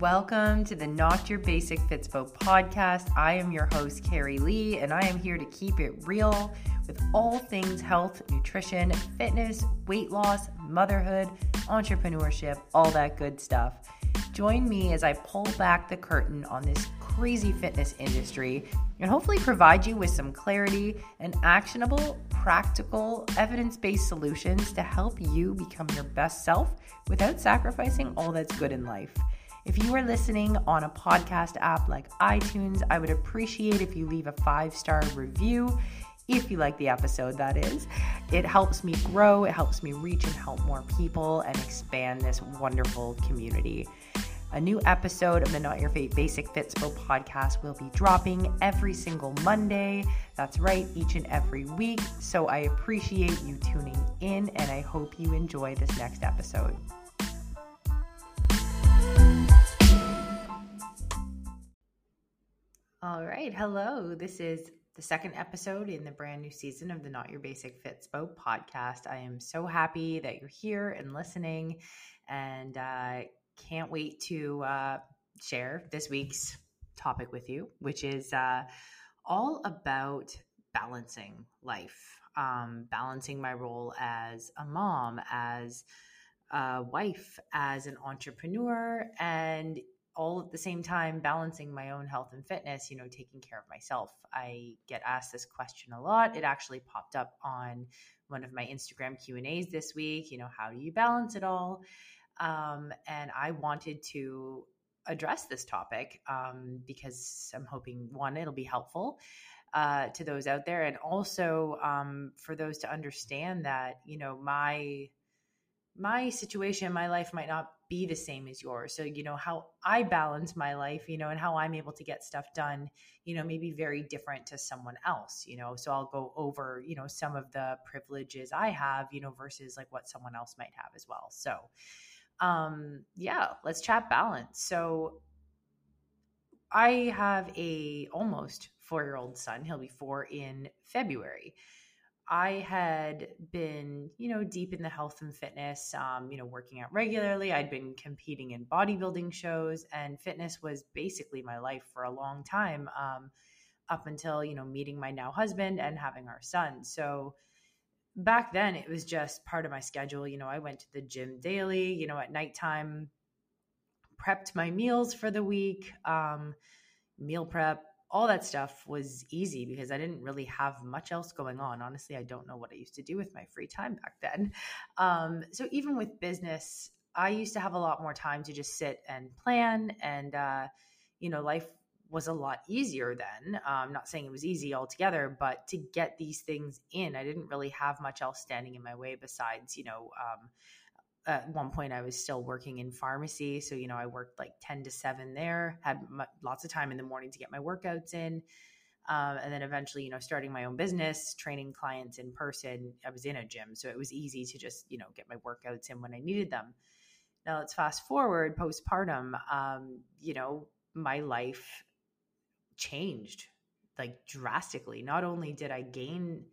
Welcome to the Not Your Basic Fitspo podcast. I am your host, Carrie Lee, and I am here to keep it real with all things health, nutrition, fitness, weight loss, motherhood, entrepreneurship, all that good stuff. Join me as I pull back the curtain on this crazy fitness industry and hopefully provide you with some clarity and actionable, practical, evidence based solutions to help you become your best self without sacrificing all that's good in life. If you are listening on a podcast app like iTunes, I would appreciate if you leave a five star review. If you like the episode, that is. It helps me grow, it helps me reach and help more people and expand this wonderful community. A new episode of the Not Your Fate Basic Fitspo podcast will be dropping every single Monday. That's right, each and every week. So I appreciate you tuning in and I hope you enjoy this next episode. All right. Hello. This is the second episode in the brand new season of the Not Your Basic Fitspo podcast. I am so happy that you're here and listening, and uh, can't wait to uh, share this week's topic with you, which is uh, all about balancing life, um, balancing my role as a mom, as a wife, as an entrepreneur, and all at the same time balancing my own health and fitness you know taking care of myself. I get asked this question a lot. It actually popped up on one of my instagram q and a's this week you know how do you balance it all? Um, and i wanted to address this topic um, because i'm hoping one it'll be helpful uh, to those out there and also um, for those to understand that you know my my situation my life might not be the same as yours. So, you know, how I balance my life, you know, and how I'm able to get stuff done, you know, maybe very different to someone else, you know. So I'll go over, you know, some of the privileges I have, you know, versus like what someone else might have as well. So, um, yeah, let's chat balance. So I have a almost four year old son. He'll be four in February. I had been, you know, deep in the health and fitness, um, you know, working out regularly. I'd been competing in bodybuilding shows, and fitness was basically my life for a long time, um, up until, you know, meeting my now husband and having our son. So back then, it was just part of my schedule. You know, I went to the gym daily, you know, at nighttime, prepped my meals for the week, um, meal prep, all that stuff was easy because I didn't really have much else going on. Honestly, I don't know what I used to do with my free time back then. Um, so even with business, I used to have a lot more time to just sit and plan, and uh, you know, life was a lot easier then. Uh, I'm not saying it was easy altogether, but to get these things in, I didn't really have much else standing in my way besides, you know, um, at one point I was still working in pharmacy. So, you know, I worked like 10 to 7 there, had m- lots of time in the morning to get my workouts in. Um, and then eventually, you know, starting my own business, training clients in person. I was in a gym. So it was easy to just, you know, get my workouts in when I needed them. Now let's fast forward postpartum. Um, you know, my life changed like drastically. Not only did I gain,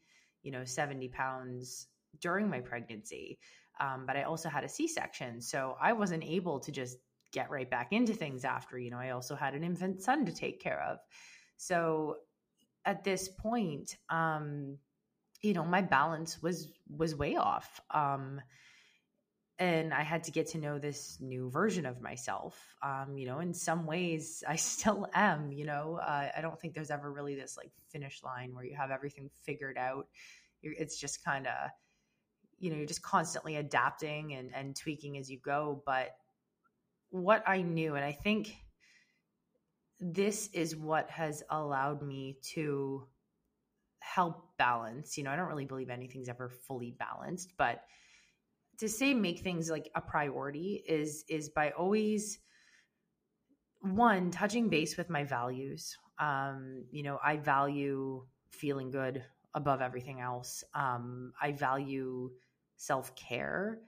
you know, 70 pounds during my pregnancy, um, but I also had a C section. So I wasn't able to just get right back into things after. You know, I also had an infant son to take care of. So at this point, um, you know, my balance was was way off. Um, and I had to get to know this new version of myself. Um, you know, in some ways, I still am. You know, uh, I don't think there's ever really this like finish line where you have everything figured out. It's just kind of you know you're just constantly adapting and, and tweaking as you go but what i knew and i think this is what has allowed me to help balance you know i don't really believe anything's ever fully balanced but to say make things like a priority is is by always one touching base with my values. Um you know i value feeling good above everything else. Um i value self care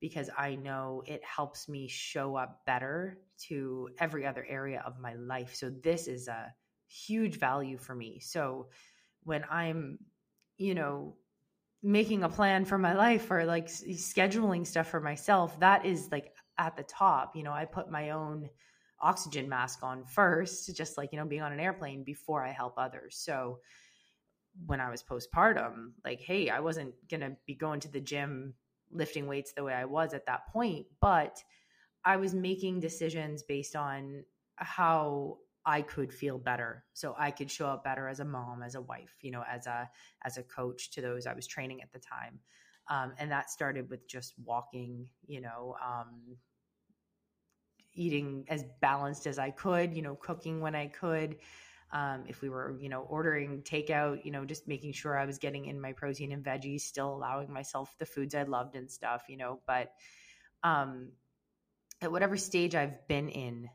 because I know it helps me show up better to every other area of my life. So this is a huge value for me. So when I'm, you know, making a plan for my life or like scheduling stuff for myself, that is like at the top. You know, I put my own oxygen mask on first, just like, you know, being on an airplane before I help others. So when I was postpartum, like, hey, I wasn't going to be going to the gym lifting weights the way I was at that point, but I was making decisions based on how I could feel better. So I could show up better as a mom as a wife you know as a as a coach to those I was training at the time. Um, and that started with just walking you know um, eating as balanced as I could you know cooking when I could um, if we were you know ordering takeout you know just making sure I was getting in my protein and veggies still allowing myself the foods I loved and stuff you know but um, at whatever stage I've been in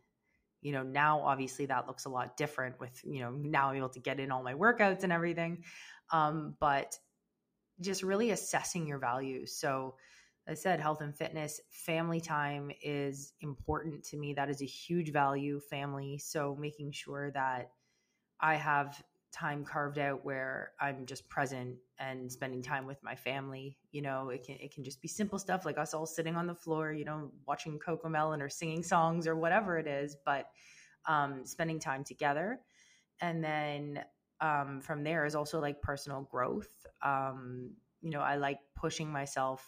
you know now obviously that looks a lot different with you know now i'm able to get in all my workouts and everything um, but just really assessing your values. So i said health and fitness family time is important to me. That is a huge value family. So making sure that i have time carved out where i'm just present and spending time with my family you know it can it can just be simple stuff like us all sitting on the floor you know watching Cocomelon or singing songs or whatever it is but um, spending time together. And then um, from there is also like personal growth. Um, you know i like pushing myself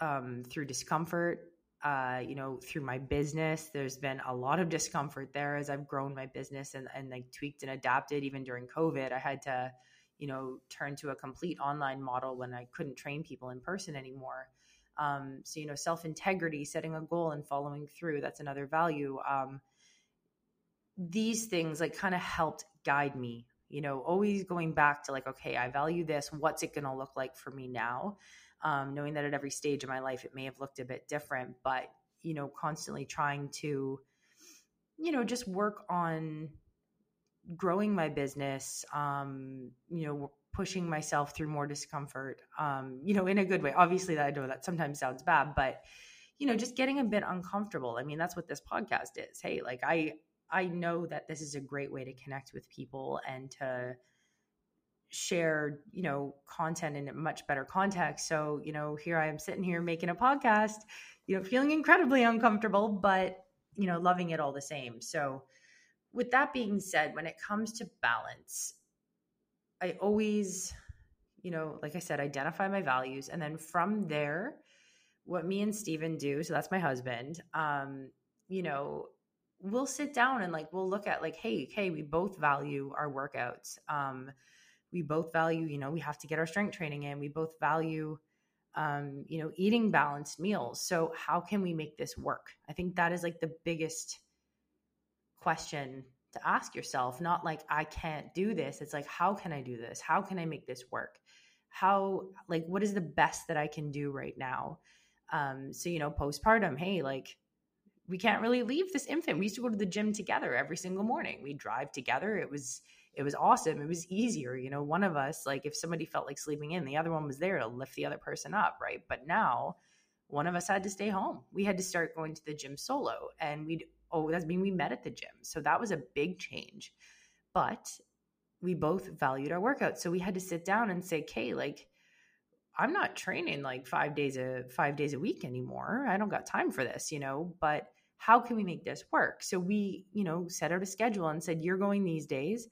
um, through discomfort uh, you know, through my business. There's been a lot of discomfort there as I've grown my business and, and like tweaked and adapted. Even during COVID, I had to, you know, turn to a complete online model when I couldn't train people in person anymore. Um, so, you know, self integrity, setting a goal and following through, that's another value. Um, these things like kind of helped guide me, you know, always going back to like, okay, I value this. What's it going to look like for me now? Um, knowing that at every stage of my life it may have looked a bit different, but you know, constantly trying to, you know, just work on growing my business, um, you know, pushing myself through more discomfort, um, you know, in a good way. Obviously, that I know that sometimes sounds bad, but you know, just getting a bit uncomfortable. I mean, that's what this podcast is. Hey, like I I know that this is a great way to connect with people and to share you know content in a much better context. So you know here i am sitting here making a podcast you know feeling incredibly uncomfortable but you know loving it all the same. So with that being said when it comes to balance i always you know like i said identify my values and then from there what me and Steven do so that's my husband um you know we'll sit down and like we'll look at like hey hey we both value our workouts. Um we both value you know we have to get our strength training in. We both value um, you know eating balanced meals. So how can we make this work? I think that is like the biggest question to ask yourself not like i can't do this. It's like how can i do this? How can i make this work? How like what is the best that i can do right now? Um so you know postpartum hey like we can't really leave this infant. We used to go to the gym together every single morning. We drive together. It was it was awesome. It was easier. You know, one of us, like if somebody felt like sleeping in, the other one was there to lift the other person up, right? But now one of us had to stay home. We had to start going to the gym solo. And we'd, oh, that's mean we met at the gym. So that was a big change. But we both valued our workouts. So we had to sit down and say, okay, like, I'm not training like five days a five days a week anymore. I don't got time for this, you know, but how can we make this work? So we, you know, set out a schedule and said, you're going these days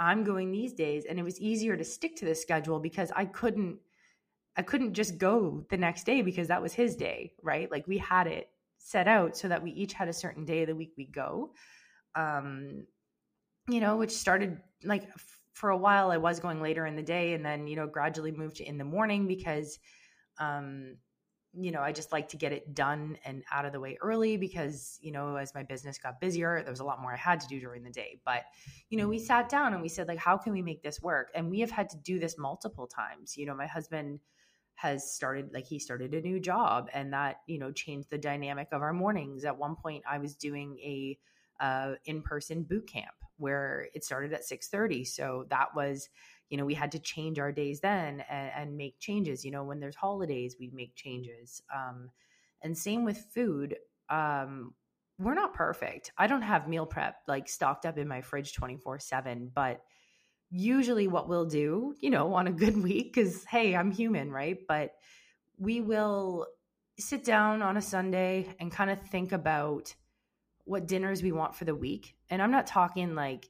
I'm going these days and it was easier to stick to the schedule because I couldn't I couldn't just go the next day because that was his day, right? Like we had it set out so that we each had a certain day of the week we go. Um you know, which started like for a while I was going later in the day and then, you know, gradually moved to in the morning because um you know, I just like to get it done and out of the way early because, you know, as my business got busier, there was a lot more I had to do during the day. But, you know, we sat down and we said, like, how can we make this work? And we have had to do this multiple times. You know, my husband has started, like, he started a new job and that, you know, changed the dynamic of our mornings. At one point, I was doing a, uh, in-person boot camp where it started at 6:30 so that was you know we had to change our days then and, and make changes you know when there's holidays we make changes um, and same with food um, we're not perfect i don't have meal prep like stocked up in my fridge 24 7 but usually what we'll do you know on a good week because hey i'm human right but we will sit down on a sunday and kind of think about what dinners we want for the week. And I'm not talking like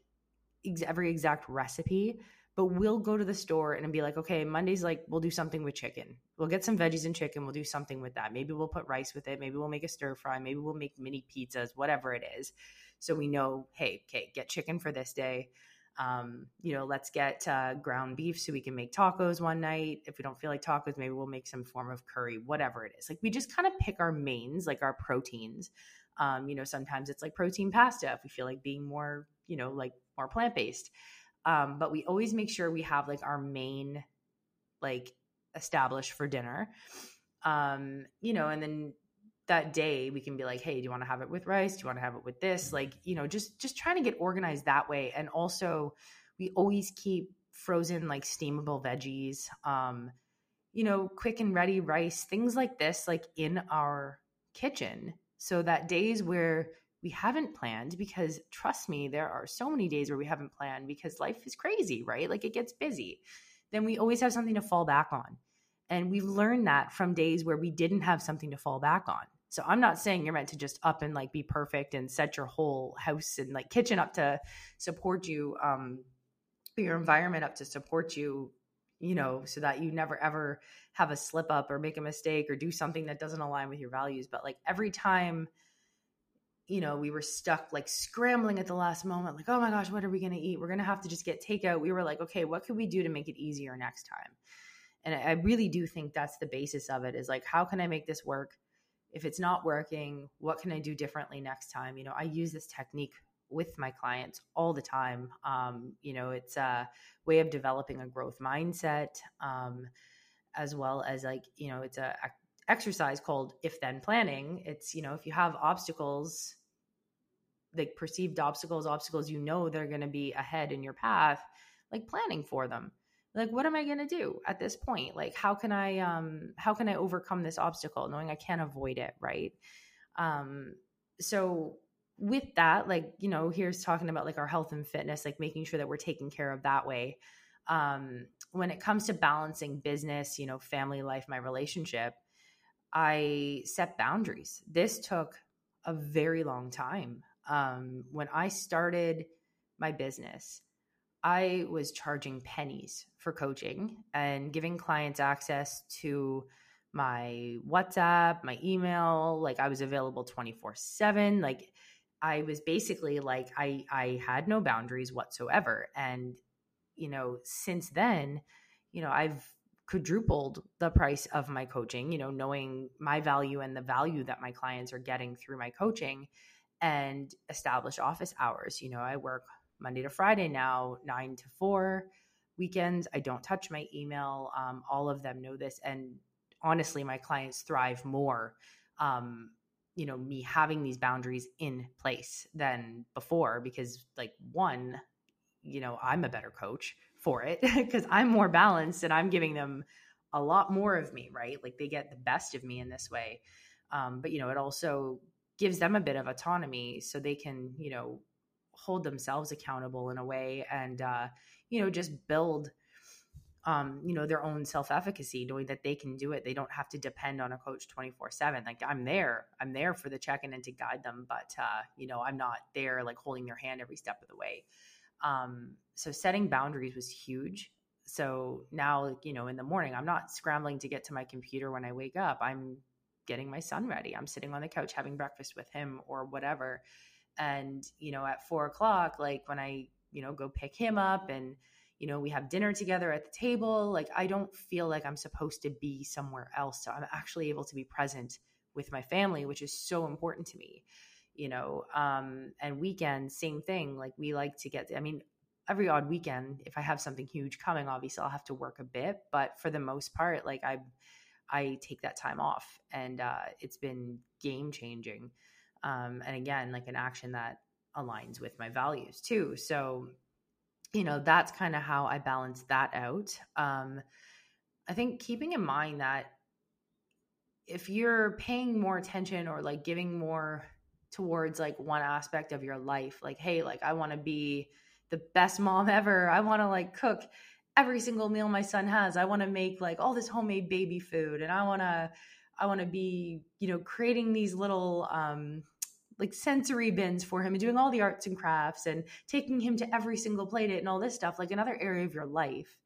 every exact recipe, but we'll go to the store and be like, okay, Monday's like, we'll do something with chicken. We'll get some veggies and chicken. We'll do something with that. Maybe we'll put rice with it. Maybe we'll make a stir fry. Maybe we'll make mini pizzas, whatever it is. So we know, hey, okay, get chicken for this day. Um, you know, let's get uh, ground beef so we can make tacos one night. If we don't feel like tacos, maybe we'll make some form of curry, whatever it is. Like we just kind of pick our mains, like our proteins. Um, you know, sometimes it's like protein pasta if we feel like being more, you know, like more plant based. Um, but we always make sure we have like our main, like established for dinner. Um, you know, and then that day we can be like hey do you want to have it with rice? Do you want to have it with this? Like you know just just trying to get organized that way. And also we always keep frozen like steamable veggies um you know quick and ready rice things like this like in our kitchen. So that days where we haven't planned because trust me there are so many days where we haven't planned because life is crazy right? Like it gets busy. Then we always have something to fall back on. And we've learned that from days where we didn't have something to fall back on. So I'm not saying you're meant to just up and like be perfect and set your whole house and like kitchen up to support you, um, your environment up to support you, you know, so that you never ever have a slip up or make a mistake or do something that doesn't align with your values. But like every time, you know, we were stuck like scrambling at the last moment, like, oh my gosh, what are we going to eat? We're going to have to just get takeout. We were like, okay, what could we do to make it easier next time? And I really do think that's the basis of it is like, how can I make this work? if it's not working what can i do differently next time you know i use this technique with my clients all the time um, you know it's a way of developing a growth mindset um, as well as like you know it's a, a exercise called if then planning it's you know if you have obstacles like perceived obstacles obstacles you know they're going to be ahead in your path like planning for them. Like what am i going to do at this point? Like how can i um how can i overcome this obstacle knowing i can't avoid it right? Um so with that like you know here's talking about like our health and fitness like making sure that we're taking care of that way. Um when it comes to balancing business you know family life my relationship i set boundaries. This took a very long time um when i started my business I was charging pennies for coaching and giving clients access to my WhatsApp, my email, like I was available 24/7, like I was basically like I I had no boundaries whatsoever. And you know, since then, you know, I've quadrupled the price of my coaching, you know, knowing my value and the value that my clients are getting through my coaching and establish office hours. You know, I work Monday to Friday now, nine to four. Weekends, I don't touch my email. Um, all of them know this. And honestly, my clients thrive more, um, you know, me having these boundaries in place than before because, like, one, you know, I'm a better coach for it because I'm more balanced and I'm giving them a lot more of me, right? Like, they get the best of me in this way. Um, but, you know, it also gives them a bit of autonomy so they can, you know, hold themselves accountable in a way and uh, you know just build um, you know their own self-efficacy knowing that they can do it. They don't have to depend on a coach 24-7 like i'm there i'm there for the check-in and to guide them but uh, you know i'm not there like holding their hand every step of the way. Um, so setting boundaries was huge. So now you know in the morning i'm not scrambling to get to my computer when i wake up. I'm getting my son ready. I'm sitting on the couch having breakfast with him or whatever. And you know at four o'clock like when i you know go pick him up and you know we have dinner together at the table like i don't feel like i'm supposed to be somewhere else. So i'm actually able to be present with my family which is so important to me you know um and weekends same thing. Like we like to get i mean every odd weekend if i have something huge coming obviously i'll have to work a bit but for the most part like i i take that time off and uh it's been game changing um, and again like an action that aligns with my values too. So you know that's kind of how i balance that out. Um, i think keeping in mind that if you're paying more attention or like giving more towards like one aspect of your life like hey like i want to be the best mom ever. I want to like cook every single meal my son has i want to make like all this homemade baby food and i want to I want to be, you know, creating these little um like sensory bins for him and doing all the arts and crafts and taking him to every single play date and all this stuff, like another area of your life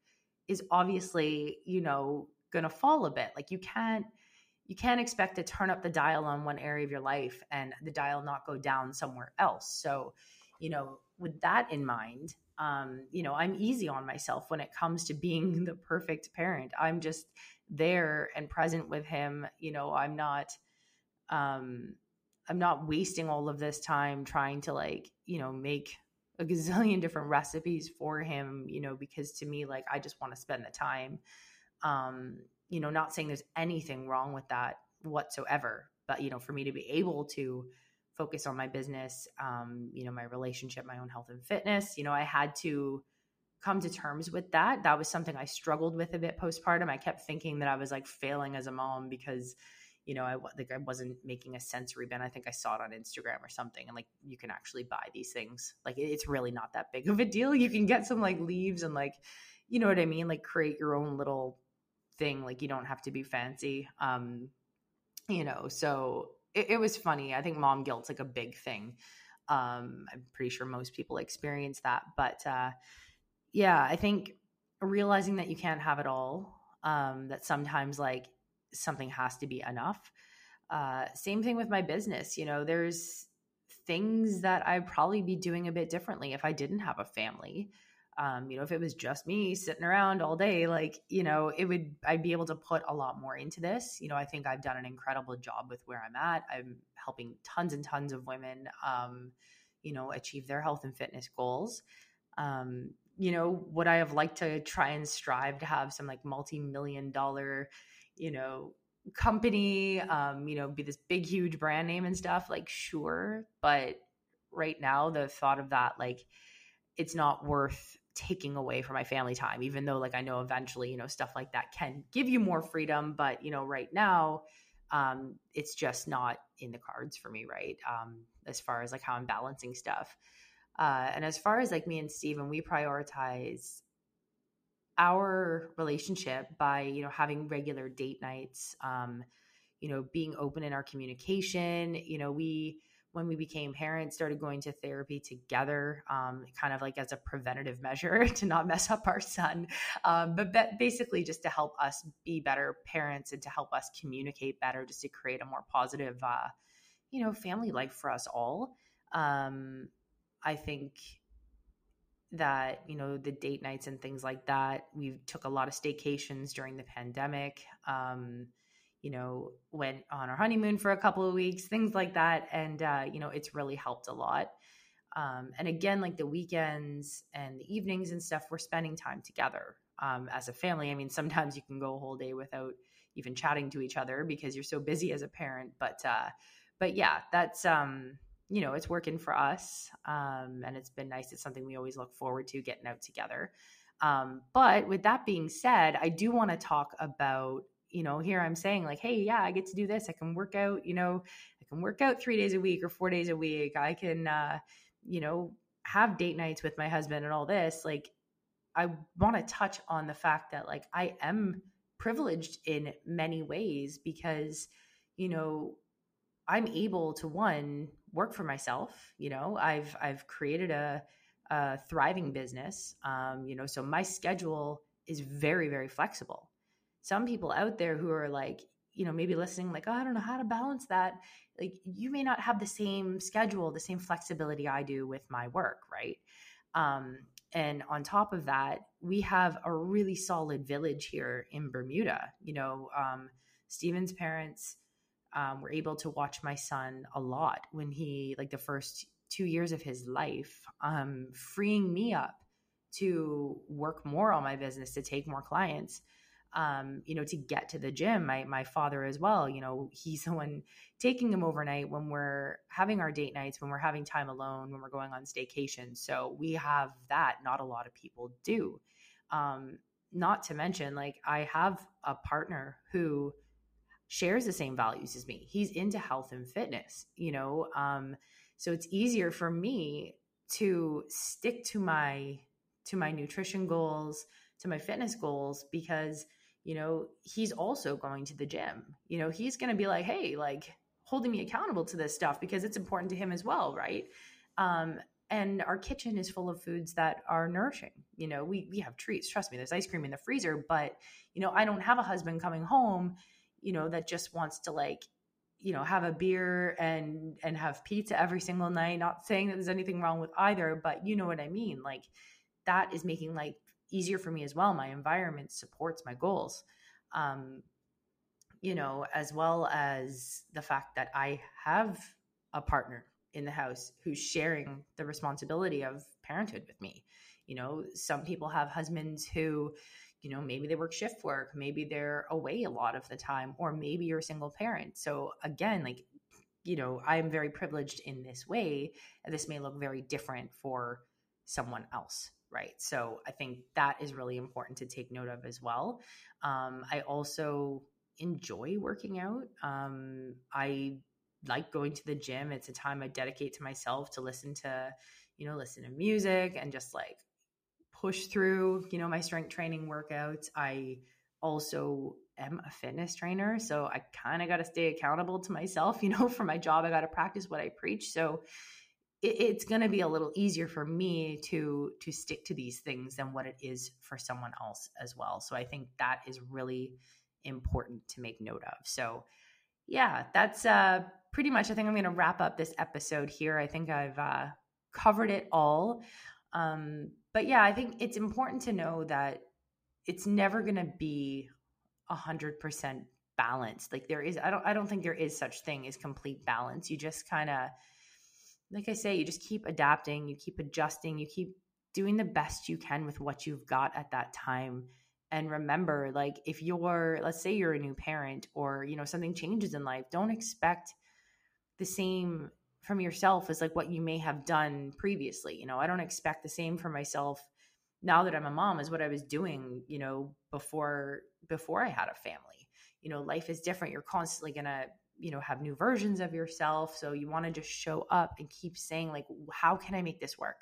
is obviously, you know, going to fall a bit. Like you can't you can't expect to turn up the dial on one area of your life and the dial not go down somewhere else. So, you know, with that in mind, um, you know, I'm easy on myself when it comes to being the perfect parent. I'm just there and present with him. You know, I'm not um I'm not wasting all of this time trying to like, you know, make a gazillion different recipes for him, you know, because to me, like, I just want to spend the time. Um, you know, not saying there's anything wrong with that whatsoever, but, you know, for me to be able to focus on my business, um, you know, my relationship, my own health and fitness, you know, I had to come to terms with that. That was something I struggled with a bit postpartum. I kept thinking that I was like failing as a mom because, you know, I like I wasn't making a sensory bin. I think I saw it on Instagram or something, and like you can actually buy these things. Like it's really not that big of a deal. You can get some like leaves and like, you know what I mean, like create your own little thing. Like you don't have to be fancy. Um, you know, so it, it was funny. I think mom guilt's like a big thing. Um, I'm pretty sure most people experience that, but uh, yeah, I think realizing that you can't have it all. Um, that sometimes like something has to be enough. Uh, same thing with my business. You know, there's things that I'd probably be doing a bit differently if I didn't have a family. Um, you know, if it was just me sitting around all day, like, you know, it would, I'd be able to put a lot more into this. You know, I think I've done an incredible job with where I'm at. I'm helping tons and tons of women, um, you know, achieve their health and fitness goals. Um, you know, would I have liked to try and strive to have some like multi million dollar, you know, company, um, you know, be this big, huge brand name and stuff, like, sure. But right now, the thought of that, like, it's not worth taking away from my family time, even though, like, I know eventually, you know, stuff like that can give you more freedom. But, you know, right now, um, it's just not in the cards for me, right? Um, as far as like how I'm balancing stuff. Uh, and as far as like me and Steven, we prioritize our relationship by you know having regular date nights um you know being open in our communication you know we when we became parents started going to therapy together um, kind of like as a preventative measure to not mess up our son. Um, but be- basically just to help us be better parents and to help us communicate better just to create a more positive uh, you know family life for us all. Um, i think that you know the date nights and things like that we took a lot of staycations during the pandemic. Um you know went on our honeymoon for a couple of weeks things like that and uh you know it's really helped a lot um and again like the weekends and the evenings and stuff we're spending time together um as a family i mean sometimes you can go a whole day without even chatting to each other because you're so busy as a parent but uh but yeah that's um you know, it's working for us. Um, and it's been nice. It's something we always look forward to getting out together. Um, but with that being said, I do want to talk about, you know, here I'm saying like, hey, yeah, I get to do this. I can work out, you know, I can work out three days a week or four days a week. I can, uh, you know, have date nights with my husband and all this. Like, I want to touch on the fact that like I am privileged in many ways because, you know, I'm able to one work for myself. You know, I've I've created a, a thriving business. Um, you know, so my schedule is very very flexible. Some people out there who are like, you know, maybe listening, like, oh, I don't know how to balance that. Like, you may not have the same schedule, the same flexibility I do with my work, right? Um, and on top of that, we have a really solid village here in Bermuda. You know, um, Steven's parents um, were able to watch my son a lot when he like the first two years of his life um, freeing me up to work more on my business to take more clients um, you know to get to the gym my my father as well you know he's the one taking him overnight when we're having our date nights when we're having time alone when we're going on staycation so we have that not a lot of people do um, not to mention like i have a partner who shares the same values as me. He's into health and fitness, you know. Um, so it's easier for me to stick to my to my nutrition goals, to my fitness goals because, you know, he's also going to the gym. You know, he's going to be like, "Hey, like holding me accountable to this stuff because it's important to him as well, right? Um, and our kitchen is full of foods that are nourishing. You know, we we have treats. Trust me, there's ice cream in the freezer, but you know, I don't have a husband coming home, you know, that just wants to like you know have a beer and and have pizza every single night not saying that there's anything wrong with either but you know what i mean like that is making life easier for me as well. My environment supports my goals um you know as well as the fact that i have a partner in the house who's sharing the responsibility of parenthood with me. You know some people have husbands who you know maybe they work shift work maybe they're away a lot of the time or maybe you're a single parent. So again like you know i am very privileged in this way this may look very different for someone else right? So i think that is really important to take note of as well. Um, i also enjoy working out. Um, i like going to the gym. It's a time i dedicate to myself to listen to you know listen to music and just like push through, you know, my strength training workouts. I also am a fitness trainer, so I kind of got to stay accountable to myself, you know, for my job. I got to practice what I preach. So it, it's going to be a little easier for me to to stick to these things than what it is for someone else as well. So I think that is really important to make note of. So yeah, that's uh pretty much I think I'm going to wrap up this episode here. I think I've uh covered it all. Um, but yeah, I think it's important to know that it's never going to be a hundred percent balanced. Like there is, I don't, I don't think there is such thing as complete balance. You just kind of, like I say, you just keep adapting, you keep adjusting, you keep doing the best you can with what you've got at that time. And remember, like if you're, let's say you're a new parent or, you know, something changes in life, don't expect the same from yourself as like what you may have done previously. You know, I don't expect the same for myself now that I'm a mom as what I was doing, you know, before before I had a family. You know, life is different. You're constantly going to, you know, have new versions of yourself, so you want to just show up and keep saying like how can I make this work?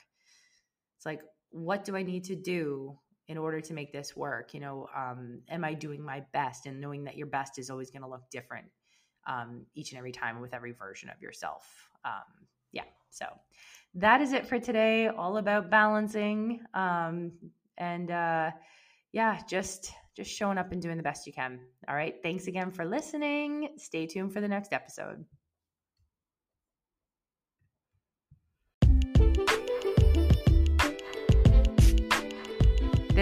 It's like what do I need to do in order to make this work? You know, um, am I doing my best? And knowing that your best is always going to look different um, each and every time with every version of yourself um, yeah, so that is it for today. All about balancing, um, and uh, yeah, just just showing up and doing the best you can. All right. Thanks again for listening. Stay tuned for the next episode.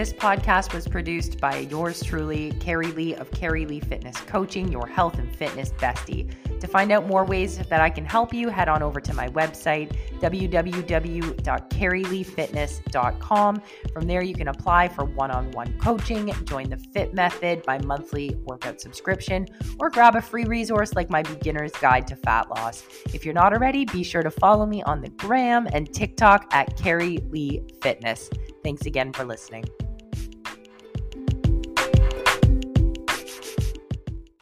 This podcast was produced by yours truly, Carrie Lee of Carrie Lee Fitness Coaching, your health and fitness bestie. To find out more ways that I can help you, head on over to my website, www.carrieleefitness.com. From there, you can apply for one on one coaching, join the Fit Method by monthly workout subscription, or grab a free resource like my beginner's guide to fat loss. If you're not already, be sure to follow me on the gram and TikTok at Carrie Lee Fitness. Thanks again for listening.